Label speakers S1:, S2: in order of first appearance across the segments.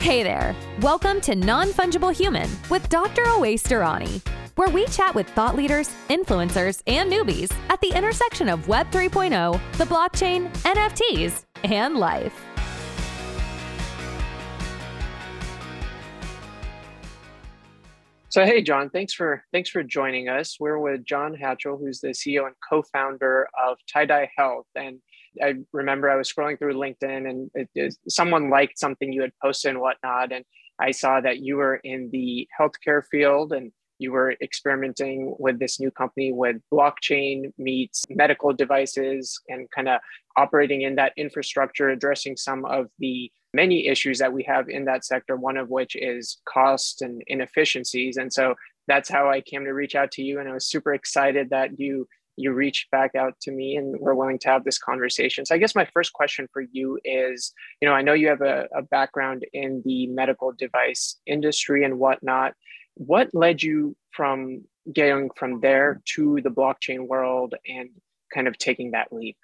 S1: Hey there. Welcome to Non Fungible Human with Dr. Awais Durrani, where we chat with thought leaders, influencers, and newbies at the intersection of Web 3.0, the blockchain, NFTs, and life.
S2: So hey John, thanks for thanks for joining us. We're with John Hatchell, who's the CEO and co-founder of TYDEi Health. And I remember I was scrolling through LinkedIn and it, it, someone liked something you had posted and whatnot, and I saw that you were in the healthcare field and you were experimenting with this new company with blockchain meets medical devices and kind of operating in that infrastructure, addressing some of the many issues that we have in that sector, one of which is cost and inefficiencies. And so that's how I came to reach out to you. And I was super excited that you you reached back out to me and were willing to have this conversation. So I guess my first question for you is, you know, I know you have a, a background in the medical device industry and whatnot. What led you from getting from there to the blockchain world and kind of taking that leap?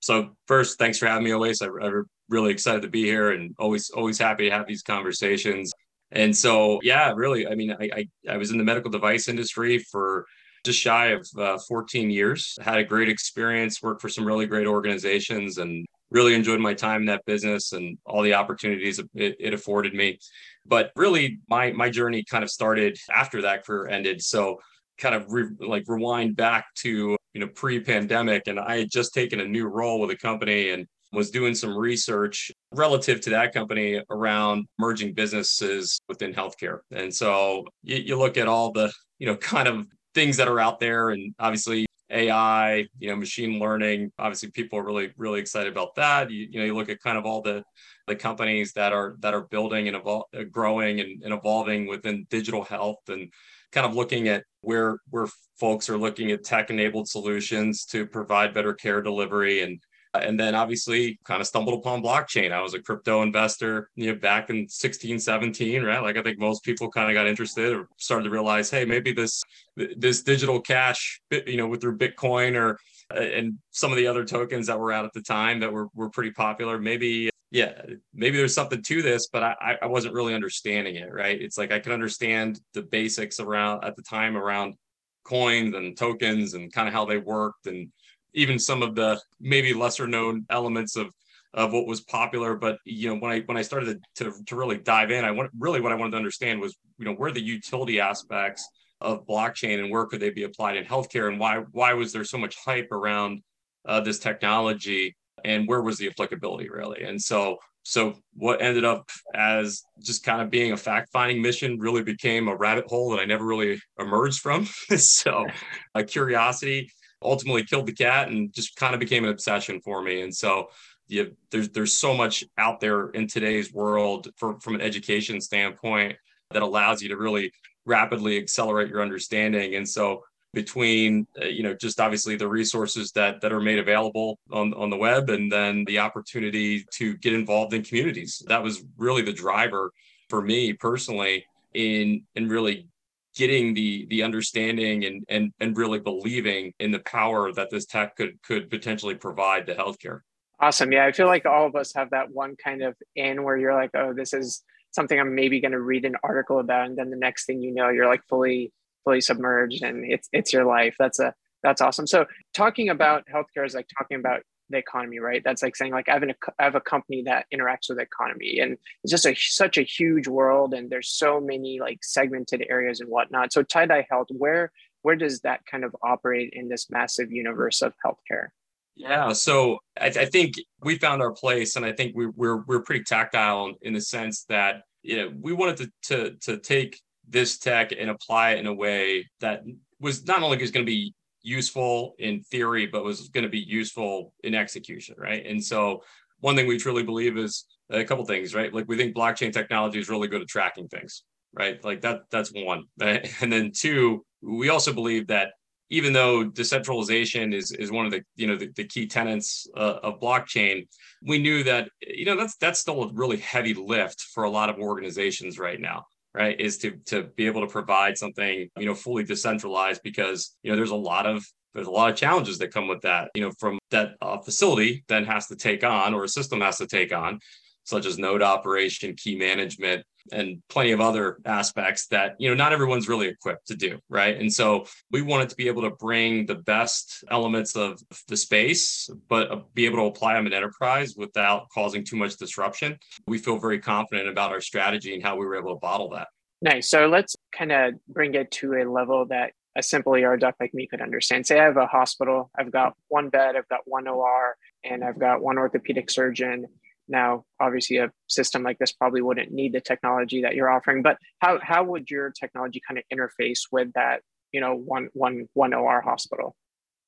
S3: So first, thanks for having me, Awais. I, I really excited to be here and always always happy to have these conversations. And so, yeah, really, I mean, I, I, I was in the medical device industry for just shy of uh, 14 years. Had a great experience, worked for some really great organizations, and really enjoyed my time in that business and all the opportunities it, it afforded me. But really, my my journey kind of started after that career ended. So, kind of re, like rewind back to you know pre-pandemic, and I had just taken a new role with a company and was doing some research relative to that company around merging businesses within healthcare. And so you, you, look at all the, you know, kind of things that are out there and obviously AI, you know, machine learning, obviously people are really, really excited about that. You, you know, you look at kind of all the, the companies that are, that are building and evol- uh, growing and, and evolving within digital health and kind of looking at where, where folks are looking at tech enabled solutions to provide better care delivery and and then obviously kind of stumbled upon blockchain. I was a crypto investor, you know, back in 16, 17, right? Like I think most people kind of got interested or started to realize, hey, maybe this this digital cash, you know, with their Bitcoin or uh, and some of the other tokens that were out at the time that were were pretty popular. Maybe yeah, maybe there's something to this, but I I wasn't really understanding it, right? It's like I could understand the basics around at the time around coins and tokens and kind of how they worked and even some of the maybe lesser known elements of of what was popular. But you know, when I when I started to to really dive in, I want really what I wanted to understand was you know where the utility aspects of blockchain and where could they be applied in healthcare and why why was there so much hype around uh, this technology and where was the applicability really and so so what ended up as just kind of being a fact finding mission really became a rabbit hole that i never really emerged from so a curiosity ultimately killed the cat and just kind of became an obsession for me. And so yeah, there's there's so much out there in today's world for, from an education standpoint that allows you to really rapidly accelerate your understanding. And so between uh, you know just obviously the resources that that are made available on on the web and then the opportunity to get involved in communities that was really the driver for me personally in in really getting the the understanding and and and really believing in the power that this tech could could potentially provide to healthcare.
S2: Awesome. Yeah, I feel like all of us have that one kind of in where you're like, oh, this is something I'm maybe going to read an article about, and then the next thing you know, you're like fully fully submerged, and it's it's your life. That's a that's awesome. So talking about healthcare is like talking about the economy, right? That's like saying like I have, an, I have a company that interacts with the economy, and it's just a such a huge world, and there's so many like segmented areas and whatnot. So TYDEi health, where where does that kind of operate in this massive universe of healthcare?
S3: Yeah, so I, I think we found our place, and I think we, we're we're pretty tactile in the sense that you know we wanted to to to take this tech and apply it in a way that was not only is going to be useful in theory, but was going to be useful in execution, right? And so one thing we truly believe is a couple things, right? Like we think blockchain technology is really good at tracking things, right? Like that that's one. And then two, we also believe that even though decentralization is is one of the you know the, the key tenets uh, of blockchain, we knew that you know that's that's still a really heavy lift for a lot of organizations right now right is to to be able to provide something you know fully decentralized because you know there's a lot of there's a lot of challenges that come with that you know from that uh, facility then has to take on or a system has to take on such as node operation, key management, and plenty of other aspects that you know not everyone's really equipped to do right? And so we wanted to be able to bring the best elements of the space but uh, be able to apply them in enterprise without causing too much disruption. We feel very confident about our strategy and how we were able to bottle that.
S2: Nice. So let's kind of bring it to a level that a simple ER doc like me could understand. Say I have a hospital, I've got one bed, I've got one OR, and I've got one orthopedic surgeon, now, obviously, a system like this probably wouldn't need the technology that you're offering, but how, how would your technology kind of interface with that, you know, one, one, one OR hospital?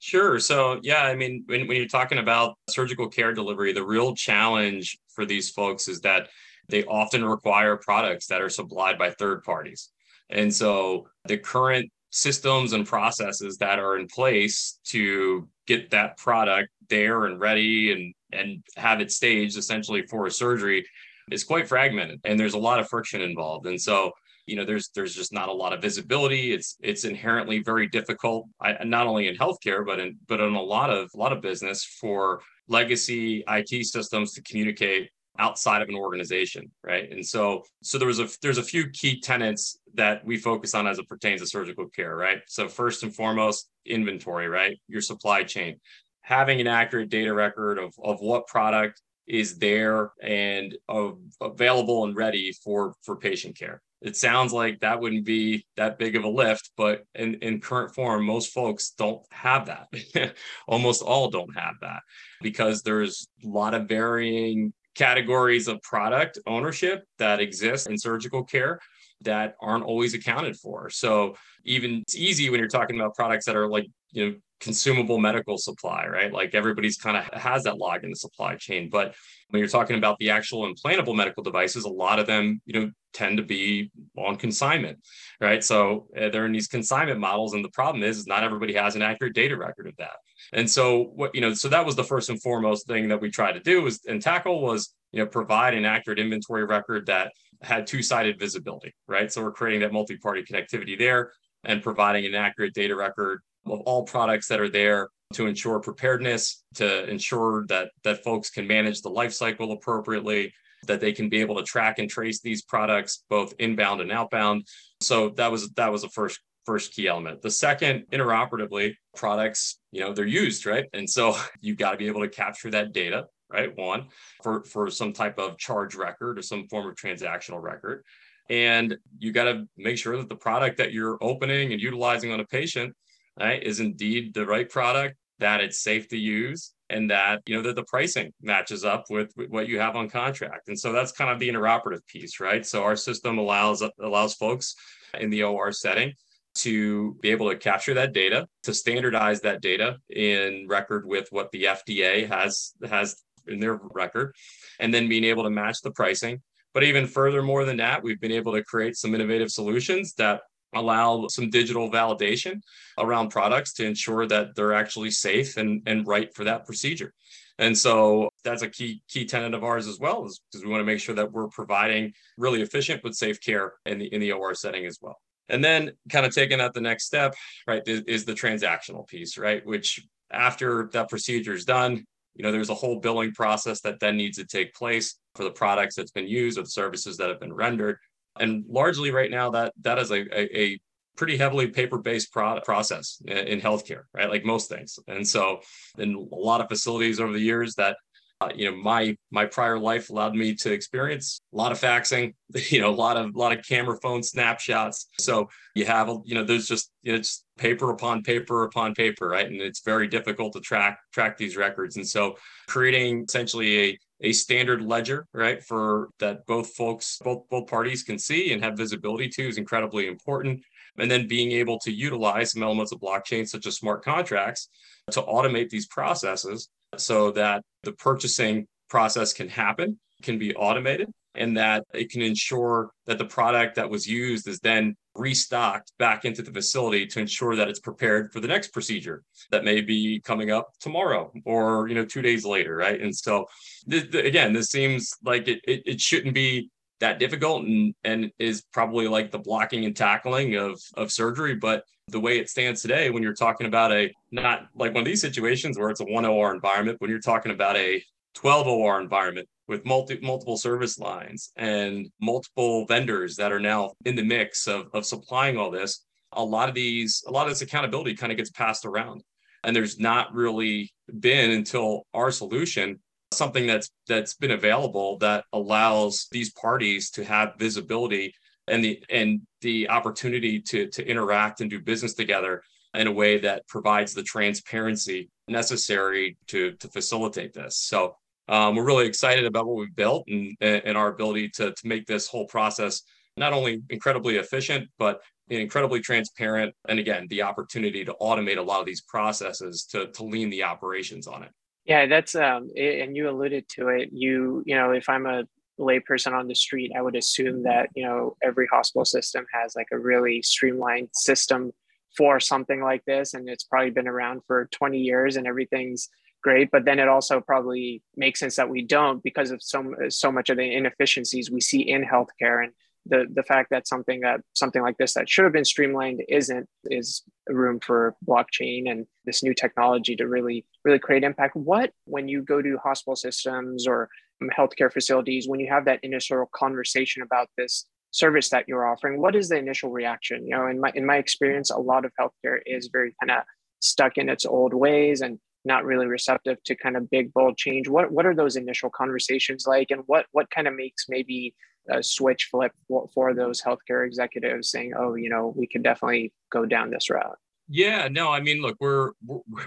S3: Sure. So, yeah, I mean, when, when you're talking about surgical care delivery, the real challenge for these folks is that they often require products that are supplied by third parties. And so the current systems and processes that are in place to get that product there and ready and and have it staged essentially for a surgery is quite fragmented and there's a lot of friction involved. And so you know there's there's just not a lot of visibility. It's it's inherently very difficult I, not only in healthcare but in but in a lot of a lot of business for legacy IT systems to communicate outside of an organization right? And so so there was a there's a few key tenets that we focus on as it pertains to surgical care right? So first and foremost inventory right? Your supply chain having an accurate data record of, of what product is there and uh, available and ready for for patient care. It sounds like that wouldn't be that big of a lift but in, in current form most folks don't have that. Almost all don't have that because there's a lot of varying categories of product ownership that exist in surgical care that aren't always accounted for. So even it's easy when you're talking about products that are like you know consumable medical supply, right? Like everybody's kind of has that log in the supply chain. But when you're talking about the actual implantable medical devices, a lot of them, you know, tend to be on consignment, right? So uh, they're in these consignment models, and the problem is, is not everybody has an accurate data record of that. And so what you know, so that was the first and foremost thing that we tried to do was and tackle was you know provide an accurate inventory record that had two-sided visibility, right? So we're creating that multi-party connectivity there and providing an accurate data record of all products that are there to ensure preparedness, to ensure that that folks can manage the life cycle appropriately, that they can be able to track and trace these products both inbound and outbound. So that was that was the first first key element. The second, interoperatively, products, you know, they're used, right? And so you've got to be able to capture that data, right? One, for, for some type of charge record or some form of transactional record. And you got to make sure that the product that you're opening and utilizing on a patient right, is indeed the right product, that it's safe to use, and that you know that the pricing matches up with, with what you have on contract. And so that's kind of the interoperative piece, right? So our system allows allows folks in the OR setting to be able to capture that data, to standardize that data in record with what the FDA has has in their record, and then being able to match the pricing. But even further more than that, we've been able to create some innovative solutions that allow some digital validation around products to ensure that they're actually safe and, and right for that procedure. And so that's a key key tenet of ours as well, is because we want to make sure that we're providing really efficient but safe care in the in the OR setting as well. And then kind of taking that the next step, right, is, is the transactional piece, right? Which after that procedure is done, you know, there's a whole billing process that then needs to take place for the products that's been used or the services that have been rendered and largely right now that that is a, a, a pretty heavily paper-based pro- process in, in healthcare right? Like most things. And so in a lot of facilities over the years that uh, you know my my prior life allowed me to experience a lot of faxing you know a lot of a lot of camera phone snapshots. So you have you know there's just you know, it's paper upon paper upon paper right? And it's very difficult to track track these records. And so creating essentially a a standard ledger, right, for that both folks, both both parties can see and have visibility to is incredibly important. And then being able to utilize some elements of blockchain, such as smart contracts, to automate these processes so that the purchasing process can happen, can be automated, and that it can ensure that the product that was used is then restocked back into the facility to ensure that it's prepared for the next procedure that may be coming up tomorrow or you know two days later right? And so th- th- again this seems like it, it, it shouldn't be that difficult and and is probably like the blocking and tackling of of surgery but the way it stands today when you're talking about a not like one of these situations where it's a one OR environment when you're talking about a 12 OR environment with multi, multiple service lines and multiple vendors that are now in the mix of, of supplying all this, a lot of these, a lot of this accountability kind of gets passed around. And there's not really been until our solution something that's that's been available that allows these parties to have visibility and the and the opportunity to to interact and do business together in a way that provides the transparency necessary to to facilitate this. So um, we're really excited about what we've built and, and our ability to, to make this whole process not only incredibly efficient, but incredibly transparent. And again, the opportunity to automate a lot of these processes to, to lean the operations on it.
S2: Yeah, that's um, and you alluded to it. You, you know, if I'm a layperson on the street, I would assume that you know every hospital system has like a really streamlined system for something like this, and it's probably been around for 20 years, and everything's great. But then it also probably makes sense that we don't because of so so much of the inefficiencies we see in healthcare and the the fact that something that something like this that should have been streamlined isn't is room for blockchain and this new technology to really really create impact what when you go to hospital systems or um, healthcare facilities when you have that initial conversation about this service that you're offering what is the initial reaction you know in my in my experience a lot of healthcare is very kind of stuck in its old ways and not really receptive to kind of big bold change what what are those initial conversations like and what what kind of makes maybe a switch flip for, those healthcare executives saying, "Oh, you know, we could definitely go down this route."
S3: Yeah, no, I mean, look, we're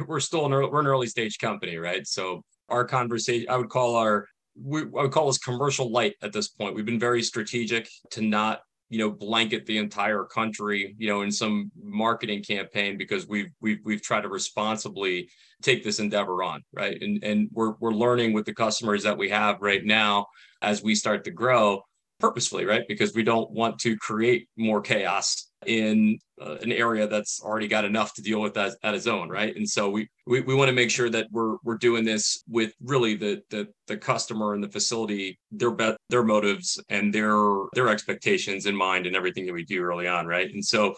S3: we're still an early, we're an early stage company, right? So our conversation, I would call our we I would call this commercial light at this point. We've been very strategic to not you know blanket the entire country you know in some marketing campaign because we've we've we've tried to responsibly take this endeavor on right and and we're we're learning with the customers that we have right now as we start to grow purposefully, right? Because we don't want to create more chaos in uh, an area that's already got enough to deal with that at its own, right? And so we we, we want to make sure that we're we're doing this with really the the the customer and the facility their be- their motives and their their expectations in mind and everything that we do early on, right? And so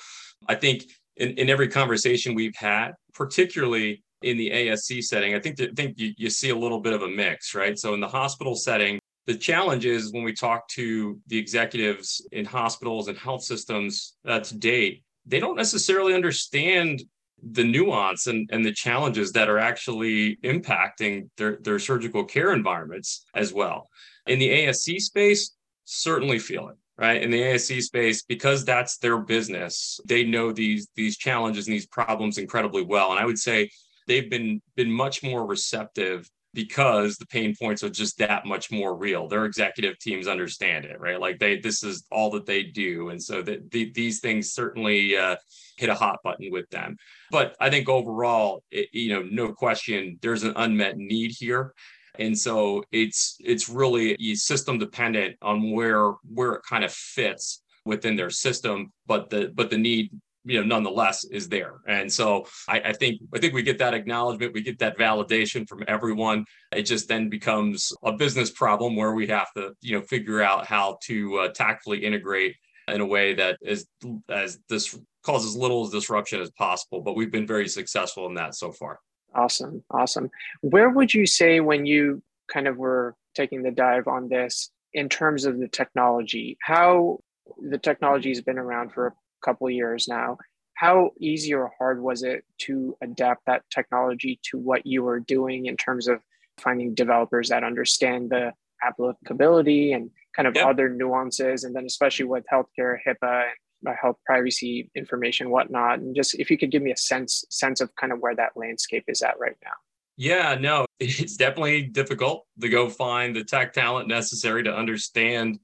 S3: I think in, in every conversation we've had, particularly in the ASC setting, I think that, I think you, you see a little bit of a mix, right? So in the hospital setting, the challenge is when we talk to the executives in hospitals and health systems uh, to date, they don't necessarily understand the nuance and, and the challenges that are actually impacting their, their surgical care environments as well. In the ASC space, certainly feel it right in the ASC space because that's their business they know these these challenges and these problems incredibly well and i would say they've been been much more receptive because the pain points are just that much more real. Their executive teams understand it, right? Like they, this is all that they do, and so that the, these things certainly uh, hit a hot button with them. But I think overall, it, you know, no question, there's an unmet need here, and so it's it's really system dependent on where where it kind of fits within their system, but the but the need you know nonetheless is there. And so I, I, think i think we get that acknowledgement we get that validation from everyone. It just then becomes a business problem where we have to you know figure out how to uh, tactfully integrate in a way that is as this causes little disruption as possible but we've been very successful in that so far.
S2: Awesome awesome. Where would you say when you kind of were taking the dive on this in terms of the technology how the technology has been around for couple years now. How easy or hard was it to adapt that technology to what you were doing in terms of finding developers that understand the applicability and kind of yep. other nuances, and then especially with healthcare, HIPAA, and uh, health privacy information, whatnot, and just if you could give me a sense sense of kind of where that landscape is at right now.
S3: Yeah, no, it's definitely difficult to go find the tech talent necessary to understand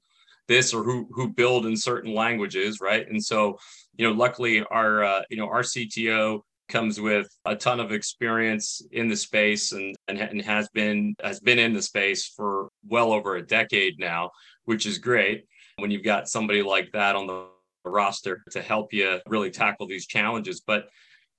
S3: this or who who build in certain languages, right? And so, you know, luckily our uh, you know our CTO comes with a ton of experience in the space and, and and has been has been in the space for well over a decade now, which is great when you've got somebody like that on the roster to help you really tackle these challenges. But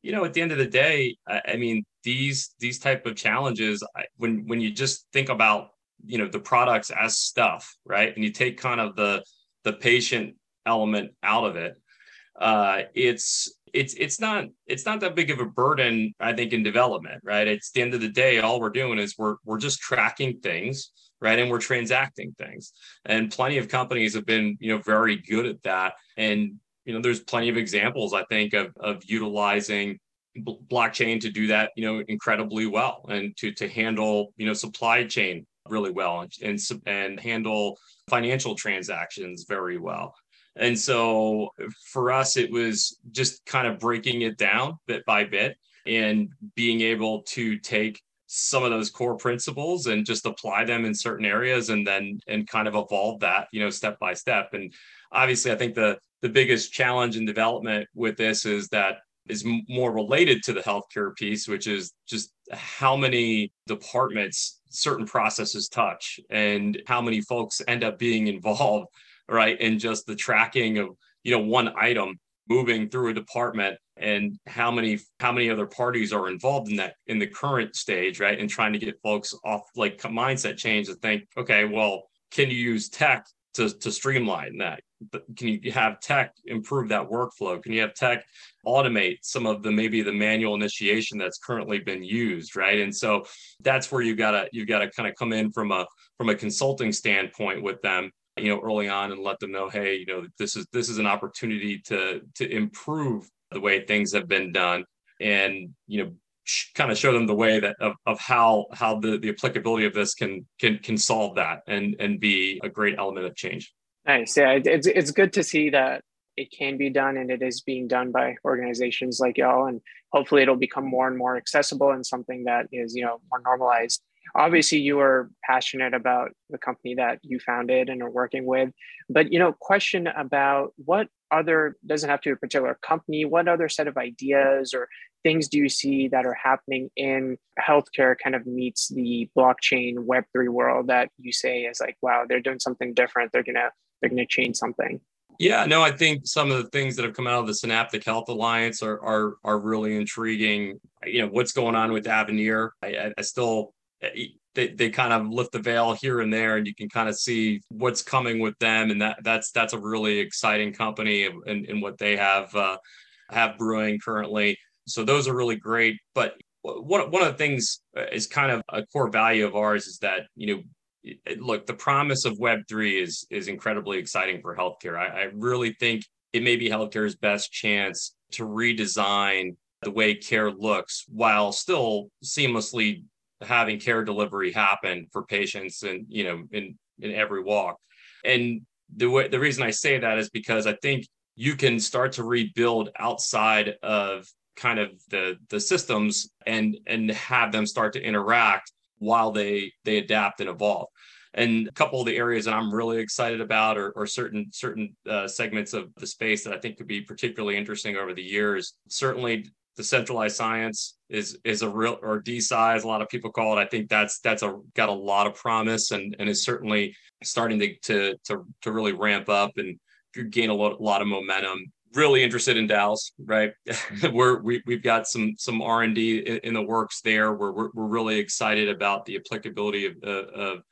S3: you know, at the end of the day, I, I mean, these these type of challenges, I, when when you just think about you know the products as stuff right? And you take kind of the the patient element out of it. Uh, it's it's it's not it's not that big of a burden i think in development right? It's the end of the day all we're doing is we're we're just tracking things right? And we're transacting things. And plenty of companies have been you know very good at that. And you know there's plenty of examples i think of of utilizing blockchain to do that you know incredibly well and to to handle you know supply chain really well and and handle financial transactions very well and so for us, it was just kind of breaking it down bit by bit and being able to take some of those core principles and just apply them in certain areas and then and kind of evolve that, you know, step by step. And obviously, I think the the biggest challenge in development with this is that is more related to the healthcare piece, which is just how many departments certain processes touch and how many folks end up being involved right? And just the tracking of, you know, one item moving through a department and how many how many other parties are involved in that in the current stage right and trying to get folks off like mindset change to think okay well can you use tech to, to streamline that can you have tech improve that workflow? Can you have tech automate some of the maybe the manual initiation that's currently been used right? And so that's where you gotta you gotta kind of come in from a from a consulting standpoint with them you know early on and let them know hey you know this is this is an opportunity to to improve the way things have been done and you know kind of show them the way that of, of how how the the applicability of this can can can solve that and and be a great element of change
S2: nice. Yeah it's it's good to see that it can be done and it is being done by organizations like y'all and hopefully it'll become more and more accessible and something that is you know more normalized. Obviously you are passionate about the company that you founded and are working with but you know question about what other doesn't have to be a particular company what other set of ideas or things do you see that are happening in healthcare kind of meets the blockchain web3 world that you say is like wow they're doing something different. They're gonna they're gonna change something
S3: yeah, no, I think some of the things that have come out of the Synaptic Health Alliance are are are really intriguing. You know, what's going on with Avaneer? I, I still they, they kind of lift the veil here and there and you can kind of see what's coming with them and that that's that's a really exciting company and, and what they have uh, have brewing currently so those are really great but one, one of the things uh, is kind of a core value of ours is that you know look the promise of web3 is is incredibly exciting for healthcare. I, I really think it may be healthcare's best chance to redesign the way care looks while still seamlessly having care delivery happen for patients and you know in in every walk. And the way the reason i say that is because i think you can start to rebuild outside of kind of the the systems and and have them start to interact while they they adapt and evolve and a couple of the areas that i'm really excited about or, or certain certain uh, segments of the space that i think could be particularly interesting over the years certainly decentralized science is is a real or DeSci a lot of people call it. I think that's that's a got a lot of promise and and is certainly starting to to to, to really ramp up and gain a lot, a lot of momentum. Really interested in DAOs, right? we're we, we've got some some R and D in, in, the works there. Where we're we're really excited about the applicability of, uh, of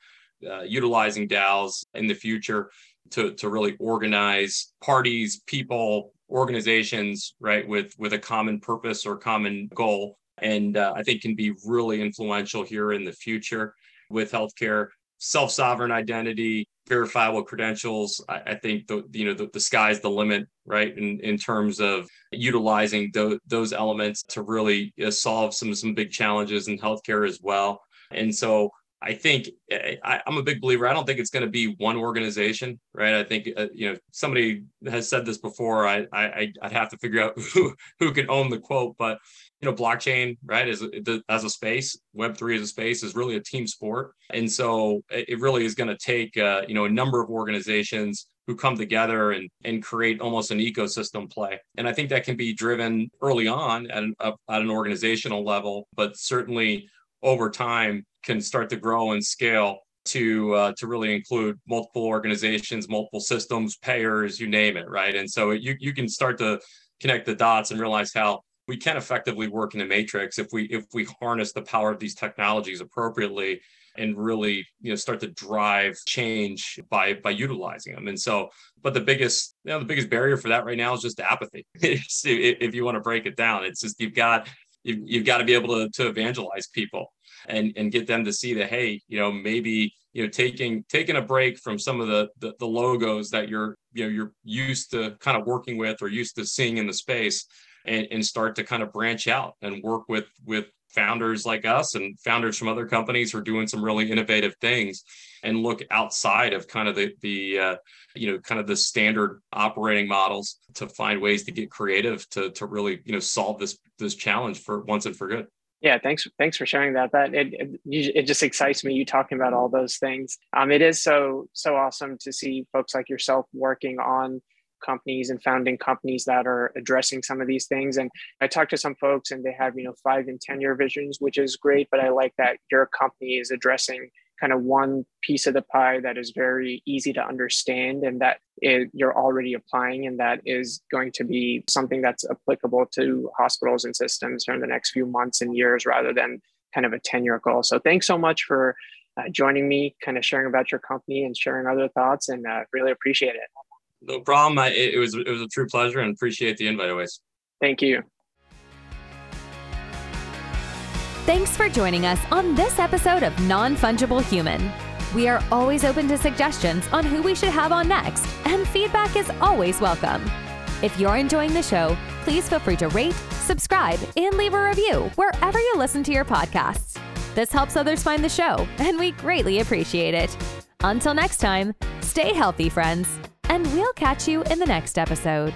S3: uh, utilizing DAOs in the future to to really organize parties, people, organizations, right, with with a common purpose or common goal, and uh, I think can be really influential here in the future with healthcare. Self sovereign identity, verifiable credentials. I, I think the you know the, the, sky's the limit, right? In in terms of utilizing th- those elements to really uh, solve some some big challenges in healthcare as well. And so I think eh, I, am a big believer. I don't think it's going to be one organization, right? I think uh, you know somebody has said this before. I, I I'd have to figure out who who can own the quote, but you know, blockchain, right, as as a space, Web three as a space is really a team sport, and so it really is going to take uh, you know a number of organizations who come together and and create almost an ecosystem play. And I think that can be driven early on at an, at an organizational level, but certainly over time can start to grow and scale to uh, to really include multiple organizations, multiple systems, payers, you name it, right? And so you you can start to connect the dots and realize how we can effectively work in a matrix if we if we harness the power of these technologies appropriately and really you know start to drive change by by utilizing them. And so but the biggest you know the biggest barrier for that right now is just apathy. If you want to break it down it's just you've got you've, you've got to be able to, to evangelize people and and get them to see that hey you know maybe you know taking taking a break from some of the, the the, logos that you're you know you're used to kind of working with or used to seeing in the space and, and start to kind of branch out and work with with founders like us and founders from other companies who are doing some really innovative things and look outside of kind of the the uh, you know kind of the standard operating models to find ways to get creative to to really you know solve this this challenge for once and for good
S2: yeah thanks thanks for sharing that that it, it, just excites me you talking about all those things um it is so so awesome to see folks like yourself working on companies and founding companies that are addressing some of these things. And I talked to some folks and they have, you know, five and 10 year visions, which is great. But I like that your company is addressing kind of one piece of the pie that is very easy to understand and that it, you're already applying and that is going to be something that's applicable to hospitals and systems in the next few months and years rather than kind of a 10 year goal. So thanks so much for uh, joining me, kind of sharing about your company and sharing other thoughts and uh, really appreciate it.
S3: No problem. I, it was it was a true pleasure and appreciate the invite Awais.
S2: Thank you.
S1: Thanks for joining us on this episode of Non Fungible Human. We are always open to suggestions on who we should have on next, and feedback is always welcome. If you're enjoying the show, please feel free to rate, subscribe, and leave a review wherever you listen to your podcasts. This helps others find the show, and we greatly appreciate it. Until next time, stay healthy, friends and we'll catch you in the next episode.